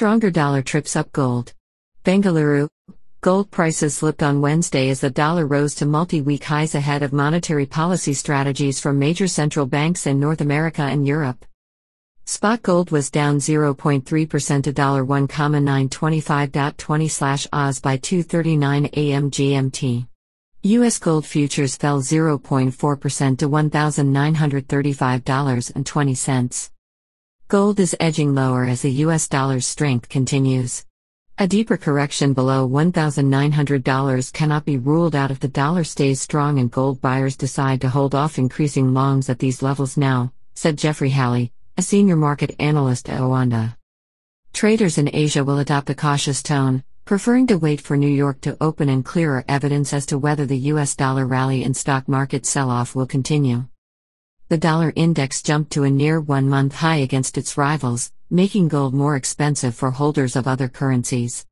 Stronger dollar trips up gold. Bengaluru. Gold prices slipped on Wednesday as the dollar rose to multi week highs ahead of monetary policy strategies from major central banks in North America and Europe. Spot gold was down 0.3% to $1,925.20 slash Oz by 2:39 a.m. GMT. US gold futures fell 0.4% to $1,935.20. Gold is edging lower as the US dollar's strength continues. A deeper correction below $1,900 cannot be ruled out if the dollar stays strong and gold buyers decide to hold off increasing longs at these levels now, said Jeffrey Halley, a senior market analyst at Oanda. Traders in Asia will adopt a cautious tone, preferring to wait for New York to open and clearer evidence as to whether the US dollar rally and stock market sell off will continue. The dollar index jumped to a near one month high against its rivals, making gold more expensive for holders of other currencies.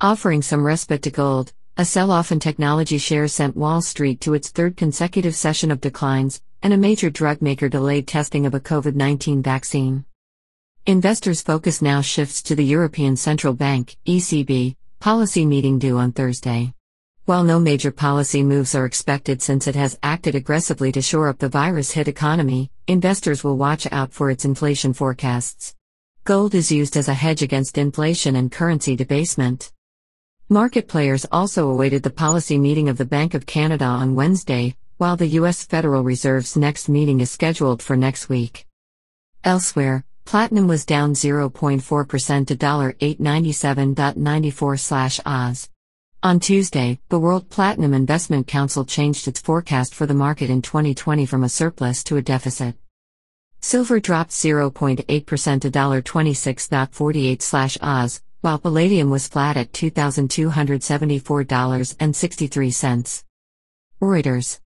Offering some respite to gold, a sell off in technology shares sent Wall Street to its third consecutive session of declines, and a major drug maker delayed testing of a COVID 19 vaccine. Investors' focus now shifts to the European Central Bank, ECB, policy meeting due on Thursday. While no major policy moves are expected since it has acted aggressively to shore up the virus hit economy, investors will watch out for its inflation forecasts. Gold is used as a hedge against inflation and currency debasement. Market players also awaited the policy meeting of the Bank of Canada on Wednesday, while the U.S. Federal Reserve's next meeting is scheduled for next week. Elsewhere, platinum was down 0.4% to $897.94 Oz. On Tuesday, the World Platinum Investment Council changed its forecast for the market in 2020 from a surplus to a deficit. Silver dropped 0.8% to $26.48 Oz, while palladium was flat at $2,274.63. Reuters